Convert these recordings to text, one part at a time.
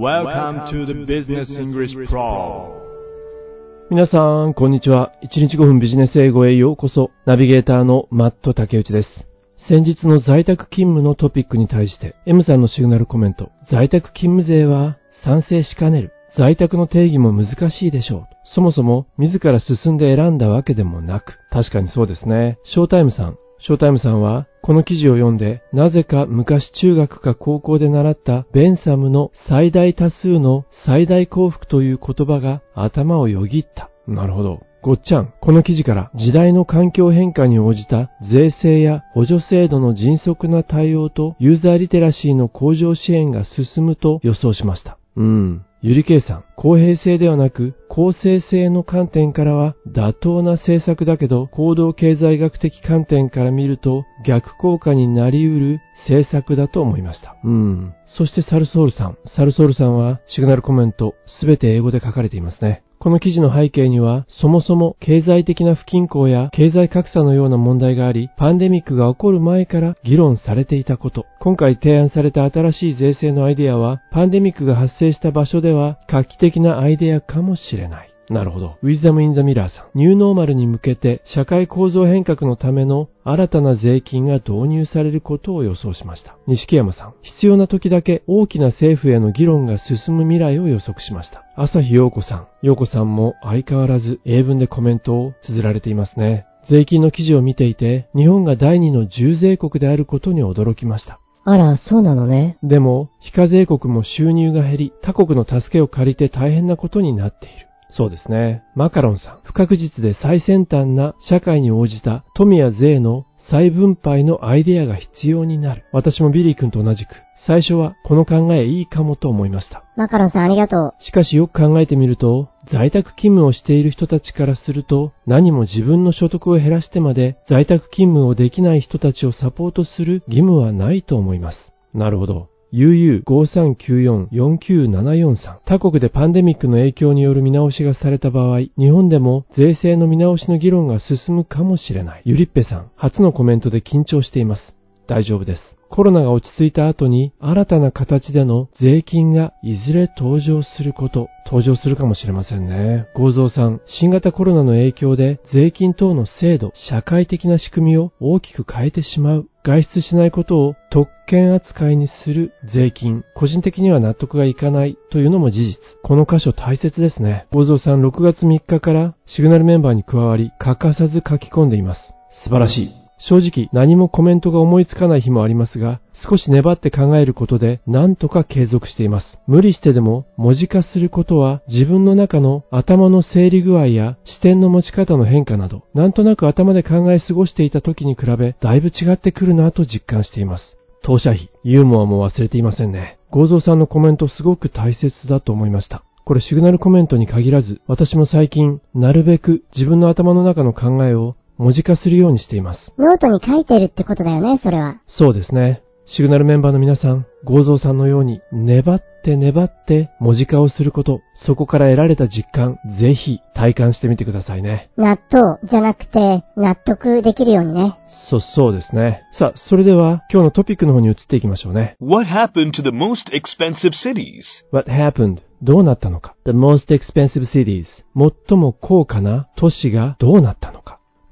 Welcome to the Business English Pro 皆さん、こんにちは。1日5分ビジネス英語へようこそ。ナビゲーターのマット竹内です。先日の在宅勤務のトピックに対して、M さんのシグナルコメント。在宅勤務税は賛成しかねる。在宅の定義も難しいでしょう。そもそも自ら進んで選んだわけでもなく、確かにそうですね。ショータイムさん。ショータイムさんは、この記事を読んで、なぜか昔中学か高校で習ったベンサムの最大多数の最大幸福という言葉が頭をよぎった。なるほど。ごっちゃん、この記事から時代の環境変化に応じた税制や補助制度の迅速な対応とユーザーリテラシーの向上支援が進むと予想しました。うん。ゆりけいさん、公平性ではなく公正性の観点からは妥当な政策だけど行動経済学的観点から見ると逆効果になり得る政策だと思いました。うん。そしてサルソールさん。サルソールさんはシグナルコメントすべて英語で書かれていますね。この記事の背景には、そもそも経済的な不均衡や経済格差のような問題があり、パンデミックが起こる前から議論されていたこと。今回提案された新しい税制のアイデアは、パンデミックが発生した場所では画期的なアイデアかもしれない。なるほど。ウィズダム・イン・ザ・ミラーさん。ニューノーマルに向けて社会構造変革のための新たな税金が導入されることを予想しました。西山さん。必要な時だけ大きな政府への議論が進む未来を予測しました。朝日陽子さん。陽子さんも相変わらず英文でコメントを綴られていますね。税金の記事を見ていて、日本が第二の重税国であることに驚きました。あら、そうなのね。でも、非課税国も収入が減り、他国の助けを借りて大変なことになっている。そうですね。マカロンさん。不確実で最先端な社会に応じた富や税の再分配のアイデアが必要になる。私もビリー君と同じく、最初はこの考えいいかもと思いました。マカロンさんありがとう。しかしよく考えてみると、在宅勤務をしている人たちからすると、何も自分の所得を減らしてまで在宅勤務をできない人たちをサポートする義務はないと思います。なるほど。UU5394-49743 他国でパンデミックの影響による見直しがされた場合、日本でも税制の見直しの議論が進むかもしれない。ゆりっぺさん、初のコメントで緊張しています。大丈夫です。コロナが落ち着いた後に新たな形での税金がいずれ登場すること、登場するかもしれませんね。合蔵さん、新型コロナの影響で税金等の制度、社会的な仕組みを大きく変えてしまう。外出しないことを特権扱いにする税金。個人的には納得がいかないというのも事実。この箇所大切ですね。合蔵さん6月3日からシグナルメンバーに加わり、欠かさず書き込んでいます。素晴らしい。正直何もコメントが思いつかない日もありますが、少し粘って考えることで何とか継続しています。無理してでも文字化することは自分の中の頭の整理具合や視点の持ち方の変化など、なんとなく頭で考え過ごしていた時に比べだいぶ違ってくるなと実感しています。当社費、ユーモアも忘れていませんね。ゴーさんのコメントすごく大切だと思いました。これシグナルコメントに限らず、私も最近、なるべく自分の頭の中の考えを文字化するようにしています。ノートに書いてるってことだよね、それは。そうですね。シグナルメンバーの皆さん、ゴーゾーさんのように粘って粘って文字化をすること、そこから得られた実感、ぜひ体感してみてくださいね。納豆じゃなくて、納得できるようにね。そ、そうですね。さあ、それでは今日のトピックの方に移っていきましょうね。What happened to the most expensive cities?What happened? どうなったのか ?The most expensive cities 最も高価な都市がどうなったのか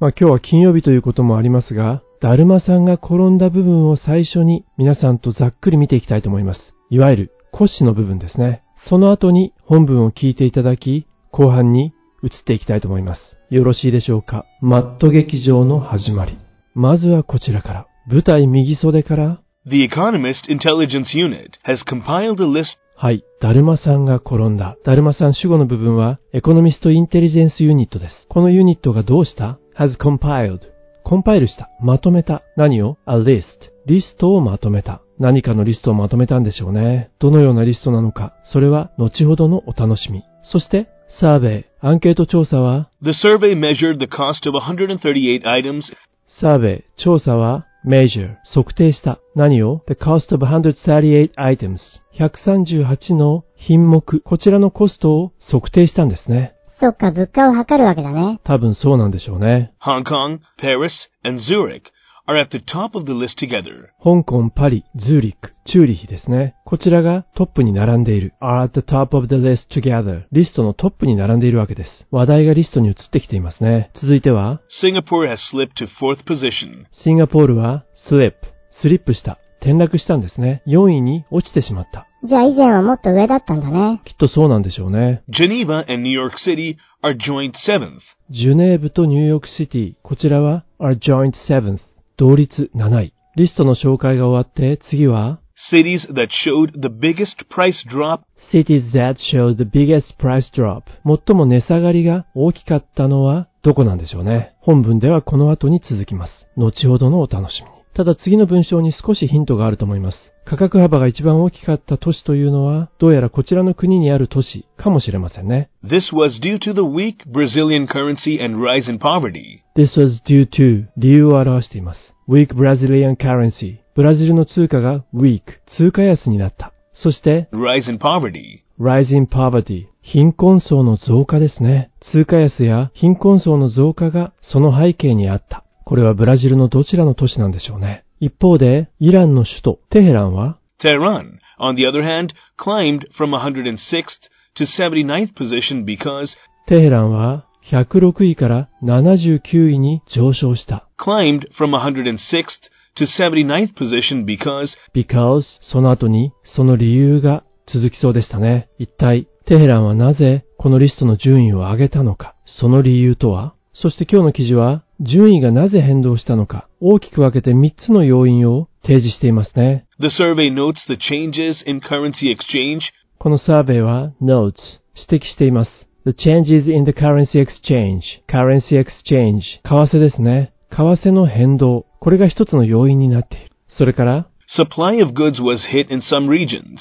まあ今日は金曜日ということもありますが、だるまさんが転んだ部分を最初に皆さんとざっくり見ていきたいと思います。いわゆる腰の部分ですね。その後に本文を聞いていただき、後半に移っていきたいと思います。よろしいでしょうか？マット劇場の始まり。まずはこちらから。舞台右袖から。The Economist Intelligence Unit has compiled a list はい。だるまさんが転んだ。だるまさん主語の部分は、エコノミストインテリジェンスユニットです。このユニットがどうした？Has compiled コンパイルした。まとめた。何を ?a list リストをまとめた。何かのリストをまとめたんでしょうね。どのようなリストなのか。それは後ほどのお楽しみ。そして、サーベイ。アンケート調査は？The survey measured the cost of 138 items サーベイ。調査は？measure。測定した。何を ?the cost of 138 items。138の品目。こちらのコストを測定したんですね。そっか、物価を測るわけだね。多分そうなんでしょうね。Hong Kong, Paris, and Zurich are at the top of the list together. 香港、パリ、ズーリック、チューリヒですね。こちらがトップに並んでいる。are at the top of the list together. リストのトップに並んでいるわけです。話題がリストに移ってきていますね。続いては、Singapore has slipped to fourth position. シンガポールは slip、スリップした。転落したんですね。4位に落ちてしまった。じゃあ以前はもっと上だったんだね。きっとそうなんでしょうね。ジュネー。ブとニューヨークシティ、こちらは are joint ン。同率7位。リストの紹介が終わって、次は？Cities that showed the プ最も値下がりが大きかったのはどこなんでしょうね。本文ではこの後に続きます。後ほどのお楽しみ。ただ次の文章に少しヒントがあると思います。価格幅が一番大きかった都市というのは、どうやらこちらの国にある都市かもしれませんね。This was due to the weak Brazilian currency and rise in poverty. This was due to 理由を表しています。weak Brazilian currency ブラジルの通貨が weak 通貨安になった。そして Rise in poverty. rise in poverty 貧困層の増加ですね。通貨安や貧困層の増加がその背景にあった。これはブラジルのどちらの都市なんでしょうね。一方で、イランの首都テヘランは？Tehran, on the other hand, climbed from 106th to 79th position because テヘランは106位から79位に上昇した。climbed from 106th to 79th position because because その後にその理由が続きそうでしたね。一体テヘランはなぜこのリストの順位を上げたのか、その理由とは？そして今日の記事は順位がなぜ変動したのか大きく分けて3つの要因を提示していますね。the survey notes the changes in currency exchange このサーベイは notes 指摘しています。The changes in the currency exchange currency exchange 為替ですね。為替の変動。これが一つの要因になっている。それから supply of goods was hit in some regions.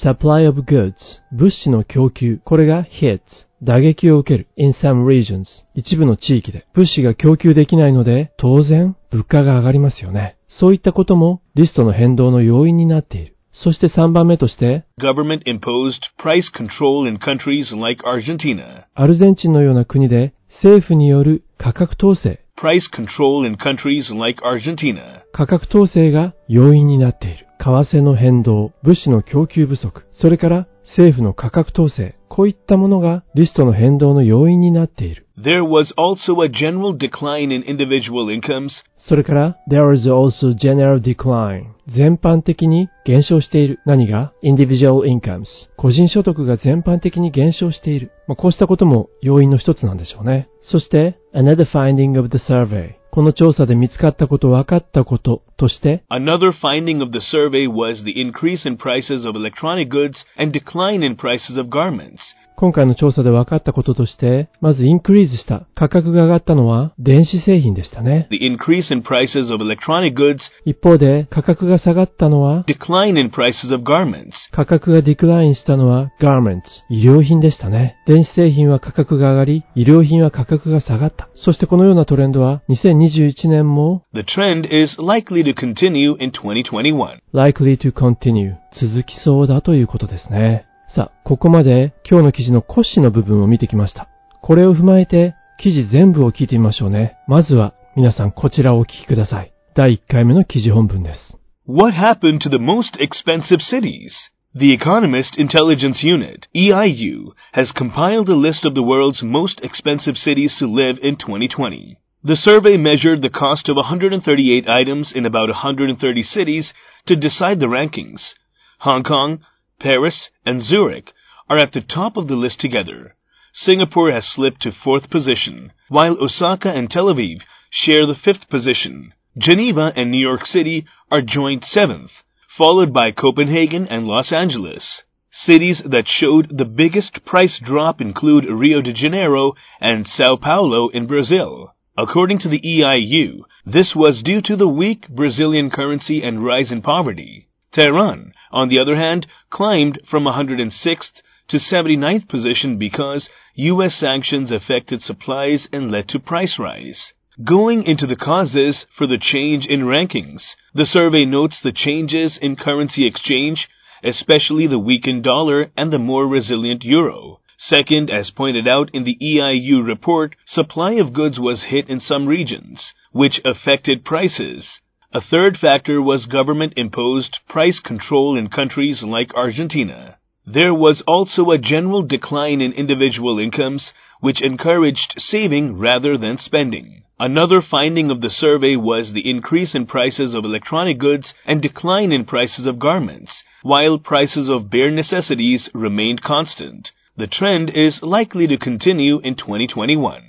Supply of goods 物資の供給。これが hits 打撃を受ける in some regions 一部の地域で物資が供給できないので当然物価が上がりますよね。そういったこともリストの変動の要因になっている。そして3番目として、Government imposed price control in countries like Argentina. アルゼンチンのような国で政府による価格統制、Price control in countries like Argentina. 価格統制が要因になっている。為替の変動、物資の供給不足、それから政府の価格統制、こういったものがリストの変動の要因になっている。There was also a general decline in individual incomes それから、there is also general decline. 全般的に減少している。何が ?individual incomes. 個人所得が全般的に減少している。まあ、こうしたことも要因の一つなんでしょうね。そして、another finding of the survey. この調査で見つかったこと、分かったこととして、 Another finding of the survey was the increase in prices of electronic goods and decline in prices of garments. 今回の調査で分かったこととして、まずインクリーズした、価格が上がったのは電子製品でしたね。The increase in prices of electronic goods, 一方で価格が下がったのは、decline in prices of garments. 価格がディクラインしたのは garments、衣料品でしたね。電子製品は価格が上がり、衣料品は価格が下がった。そしてこのようなトレンドは2021年も The trend is likely to continue in 2021. likely to continue 続きそうだということですね。さあ、ここまで今日の記事の骨子の部分を見てきました。これを踏まえて記事全部を聞いてみましょうね。まずは皆さんこちらをお聞きください。第1回目の記事本文です。What happened to the most expensive cities? The Economist Intelligence Unit, EIU, has compiled a list of the world's most expensive cities to live in 2020. The survey measured the cost of 138 items in about 130 cities to decide the rankings. Hong Kong, Paris, and Zurich are at the top of the list together. Singapore has slipped to fourth position, while Osaka and Tel Aviv share the fifth position. Geneva and New York City are joint seventh, followed by Copenhagen and Los Angeles. Cities that showed the biggest price drop include Rio de Janeiro and Sao Paulo in Brazil. According to the EIU, this was due to the weak Brazilian currency and rise in poverty. Tehran, on the other hand, climbed from 106th to 79th position because U.S. sanctions affected supplies and led to price rise. Going into the causes for the change in rankings, the survey notes the changes in currency exchange, especially the weakened dollar and the more resilient euro. Second, as pointed out in the EIU report, supply of goods was hit in some regions, which affected prices. A third factor was government imposed price control in countries like Argentina. There was also a general decline in individual incomes, which encouraged saving rather than spending. Another finding of the survey was the increase in prices of electronic goods and decline in prices of garments, while prices of bare necessities remained constant. The trend is likely to continue in 2021.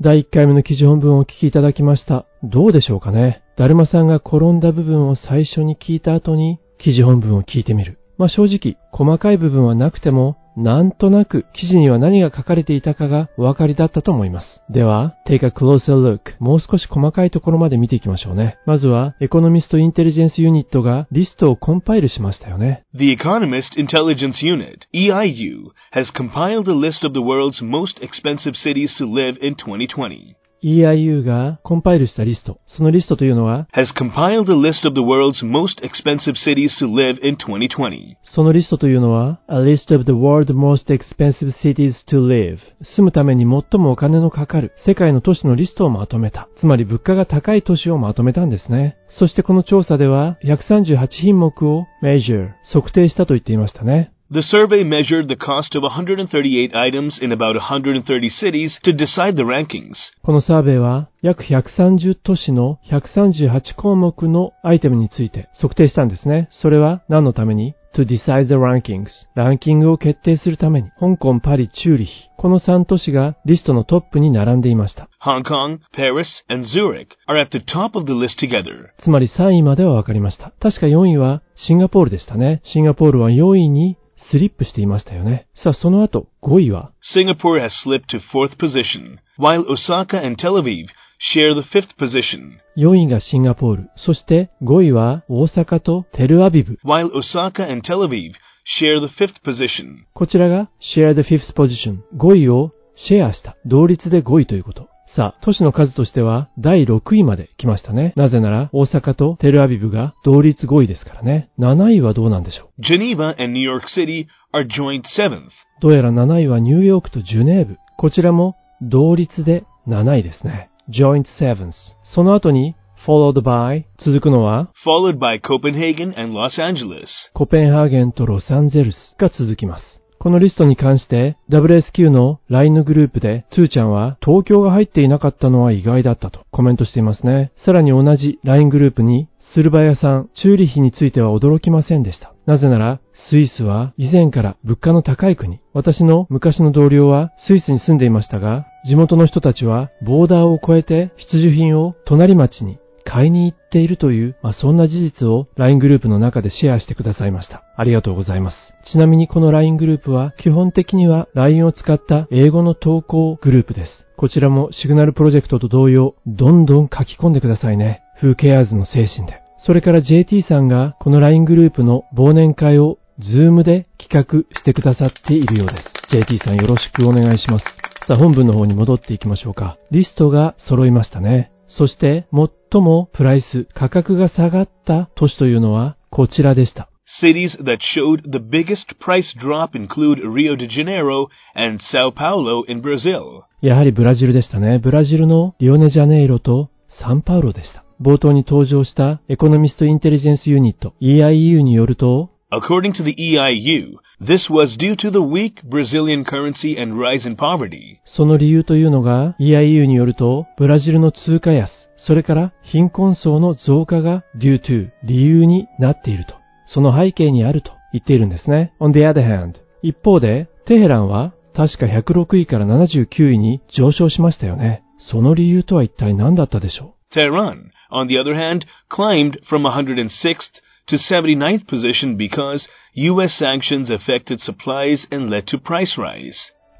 第1回目の記事本文をお聞きいただきました。どうでしょうかね だるまさんが転んだ部分を最初に聞いた後に記事本文を聞いてみる。まあ正直、細かい部分はなくても、なんとなく記事には何が書かれていたかがお分かりだったと思います。では、take a closer look。もう少し細かいところまで見ていきましょうね。まずは、エコノミストインテリジェンスユニットがリストをコンパイルしましたよね。The Economist Intelligence Unit, EIU, has compiled a list of the world's most expensive cities to live in 2020. EIU がコンパイルしたリスト。そのリストというのは、Has compiled a list of the world's most expensive cities to live in 2020. そのリストというのは、A list of the world's most expensive cities to live 住むために最もお金のかかる世界の都市のリストをまとめた。つまり物価が高い都市をまとめたんですね。そしてこの調査では、138品目を measure 測定したと言っていましたね。The survey measured the cost of 138 items in about 130 cities to decide the rankings. このサーベイは、約130都市の138項目のアイテムについて測定したんですね。それは何のために ?to decide the rankings ランキングを決定するために、香港、パリ、チューリヒ、この3都市がリストのトップに並んでいました。Hong Kong, Paris, and Zurich are at the top of the list together. つまり3位までは分かりました。確か4位はシンガポールでしたね。シンガポールは4位にスリップしていましたよね。さあ、その後、5位は Singapore has slipped to fourth position, while Osaka and Tel Aviv share the fifth position. 4位がシンガポール。そして5位は大阪とテルアビブ。While Osaka and Tel Aviv share the fifth position. こちらが share the fifth position。5位をシェアした。同率で5位ということ。さあ、都市の数としては第6位まで来ましたね。なぜなら大阪とテルアビブが同率5位ですからね。7位はどうなんでしょう？Geneva and New York City are joint seventh. どうやら7位はニューヨークとジュネーブ。こちらも同率で7位ですね。joint sevens。その後に followed by 続くのは？Followed by Copenhagen and Los Angeles. コペンハーゲンとロサンゼルスが続きます。このリストに関して WSQ の LINE のグループでつーちゃんは東京が入っていなかったのは意外だったとコメントしていますね。さらに同じ LINE グループにスルバヤさん、チューリヒについては驚きませんでした。なぜなら、スイスは以前から物価の高い国。私の昔の同僚はスイスに住んでいましたが、地元の人たちはボーダーを越えて必需品を隣町に買いに行っているという、まあ、そんな事実を LINE グループの中でシェアしてくださいました。ありがとうございます。ちなみにこの LINE グループは基本的には LINE を使った英語の投稿グループです。こちらもシグナルプロジェクトと同様、どんどん書き込んでくださいね。フーケアーズの精神で。それから JT さんがこの LINE グループの忘年会を Zoom で企画してくださっているようです。JT さんよろしくお願いします。さあ本文の方に戻っていきましょうか。リストが揃いましたね。そして最もプライス、価格が下がった都市というのはこちらでした。Cities that showed the biggest price drop include Rio de Janeiro and Sao Paulo in Brazil. やはりブラジルでしたね。ブラジルのリオネジャネイロとサンパウロでした。冒頭に登場したエコノミストインテリジェンスユニット EIU によると、According to the EIU, this was due to the weak Brazilian currency and rise in poverty. その理由というのが EIU によると、ブラジルの通貨安、それから貧困層の増加が due to 理由になっていると。その背景にあると言っているんですね。On the other hand, 一方で、テヘランは確か106位から79位に上昇しましたよね。その理由とは一体何だったでしょ Tehran, on the other hand, climbed from 106th to 79th position because U.S. sanctions affected supplies and led to price rise.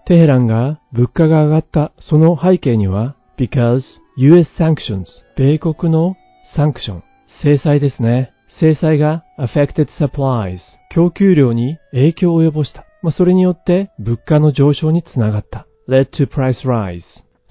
うテヘランが物価が上がったその背景には、because US sanctions 米国のサンクション制裁ですね。制裁が affected supplies 供給量に影響を及ぼした。まあ、それによって物価の上昇につながった。led to price rise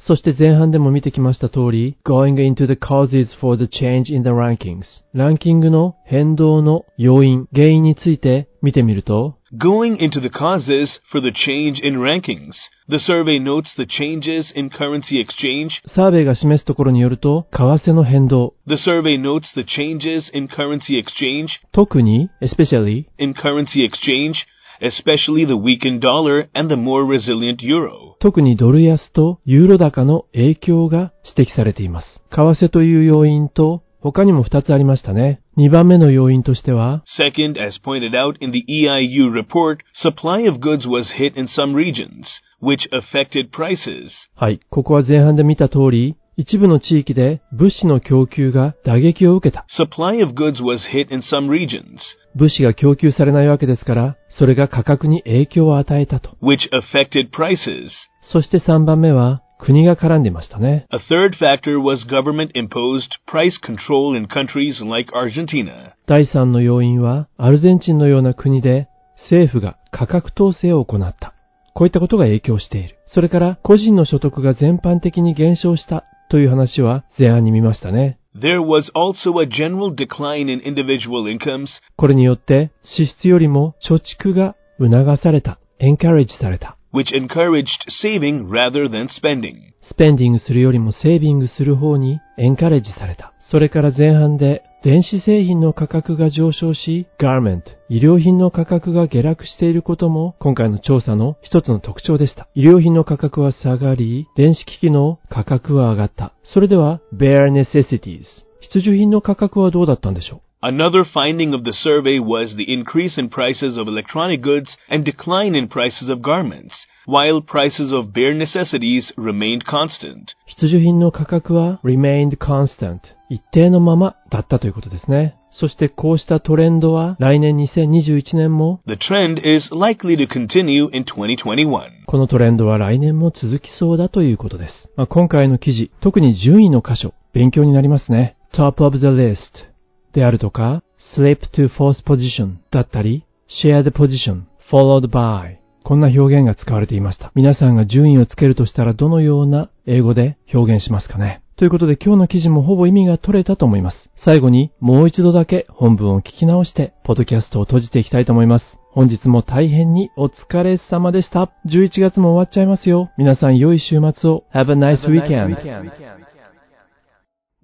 そして前半でも見てきました通り、going into the causes for the change in the rankings ランキングの変動の要因、原因について見てみると、Going into the causes for the change in rankings, the survey notes the changes in currency exchange. サーベイが示すところによると、為替の変動、The survey notes the changes in currency exchange, 特に、especially、in currency exchange, especially the weakened dollar and the more resilient euro. 特にドル安とユーロ高の影響が指摘されています。為替という要因と他にも2つありましたね。2番目の要因としては、Second, as pointed out in the EIU report, supply of goods was hit in some regions, which affected prices. はい、ここは前半で見た通り、一部の地域で物資の供給が打撃を受けた。Supply of goods was hit in some regions, 物資が供給されないわけですから、それが価格に影響を与えたと。which affected prices. そして3番目は、国が絡んでいましたね。A third factor was government imposed price control in countries like Argentina. 第3の要因は、アルゼンチンのような国で政府が価格統制を行った。こういったことが影響している。それから、個人の所得が全般的に減少したという話は前半に見ましたね。There was also a general decline in individual incomes, これによって、支出よりも貯蓄が促された。encourage された。which encouraged saving rather than spending. スペンディングするよりもセービングする方にエンカレッジされた。それから前半で電子製品の価格が上昇し、garment、医療品の価格が下落していることも今回の調査の一つの特徴でした。医療品の価格は下がり、電子機器の価格は上がった。それでは、bare necessities。必需品の価格はどうだったんでしょう Another finding of the survey was the increase in prices of electronic goods and decline in prices of garments, while prices of bare necessities remained constant. 必需品の価格は remained constant 一定のままだったということですね。そしてこうしたトレンドは来年2021年も The trend is likely to continue in 2021. このトレンドは来年も続きそうだということです。まあ、今回の記事、特に順位の箇所、勉強になりますね。top of the list であるとか slip to fourth position だったり shared position followed by こんな表現が使われていました。皆さんが順位をつけるとしたらどのような英語で表現しますかねということで今日の記事もほぼ意味が取れたと思います。最後にもう一度だけ本文を聞き直して、ポッドキャストを閉じていきたいと思います。本日も大変にお疲れ様でした。11月も終わっちゃいますよ。皆さん良い週末を。Have a nice weekend.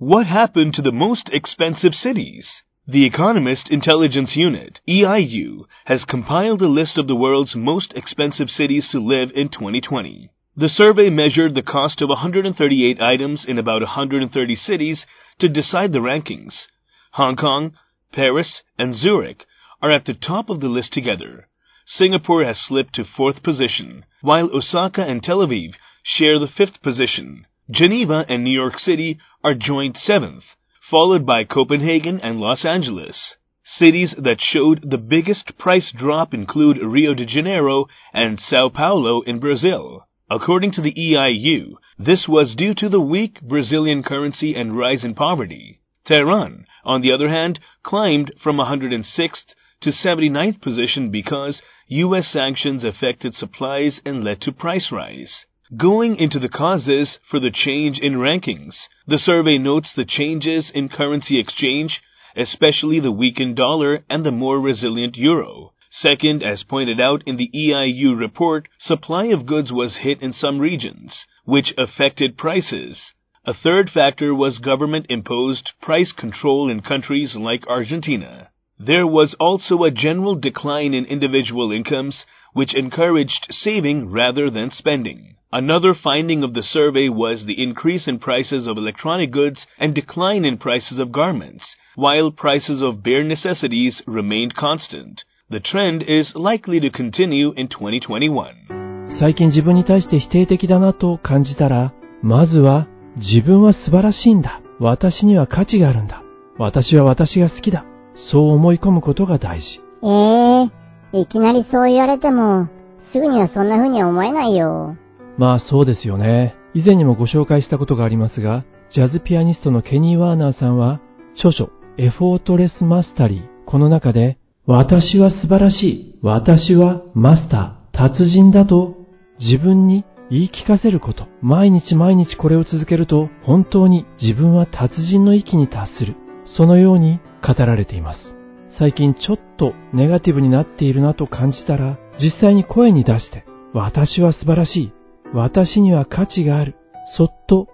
What happened to the most expensive cities? The Economist Intelligence Unit, EIU, has compiled a list of the world's most expensive cities to live in 2020. The survey measured the cost of 138 items in about 130 cities to decide the rankings. Hong Kong, Paris, and Zurich are at the top of the list together. Singapore has slipped to fourth position, while Osaka and Tel Aviv share the fifth position. Geneva and New York City are joint seventh, followed by Copenhagen and Los Angeles. Cities that showed the biggest price drop include Rio de Janeiro and Sao Paulo in Brazil. According to the EIU, this was due to the weak Brazilian currency and rise in poverty. Tehran, on the other hand, climbed from 106th to 79th position because U.S. sanctions affected supplies and led to price rise. Going into the causes for the change in rankings, the survey notes the changes in currency exchange, especially the weakened dollar and the more resilient euro. Second, as pointed out in the EIU report, supply of goods was hit in some regions, which affected prices. A third factor was government imposed price control in countries like Argentina. There was also a general decline in individual incomes, which encouraged saving rather than spending. Another finding of the survey was the increase in prices of electronic goods and decline in prices of garments, while prices of bare necessities remained constant. The trend is likely to continue in 2021. 最近自分に対して否定的だなと感じたら、まずは自分は素晴らしいんだ。私には価値があるんだ。私は私が好きだ。そう思い込むことが大事。ええいきなりそう言われても、すぐにはそんな風には思えないよ。 まあそうですよね。以前にもご紹介したことがありますが、ジャズピアニストのケニー・ワーナーさんは、著書、エフォートレス・マスタリー、この中で、私は素晴らしい。私はマスター、達人だと自分に言い聞かせること。毎日毎日これを続けると、本当に自分は達人の域に達する。そのように語られています。最近ちょっとネガティブになっているなと感じたら、実際に声に出して、私は素晴らしい。私には価値がある。そっと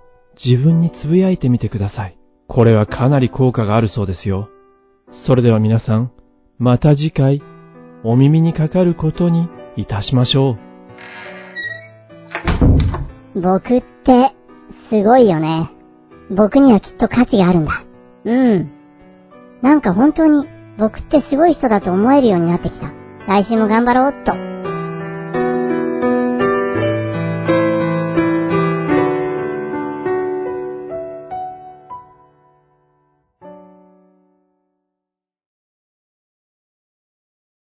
自分につぶやいてみてください。これはかなり効果があるそうですよ。それでは皆さん、また次回、お耳にかかることにいたしましょう。僕って、すごいよね。僕にはきっと価値があるんだ。うん。なんか本当に、僕ってすごい人だと思えるようになってきた。来週も頑張ろうっと。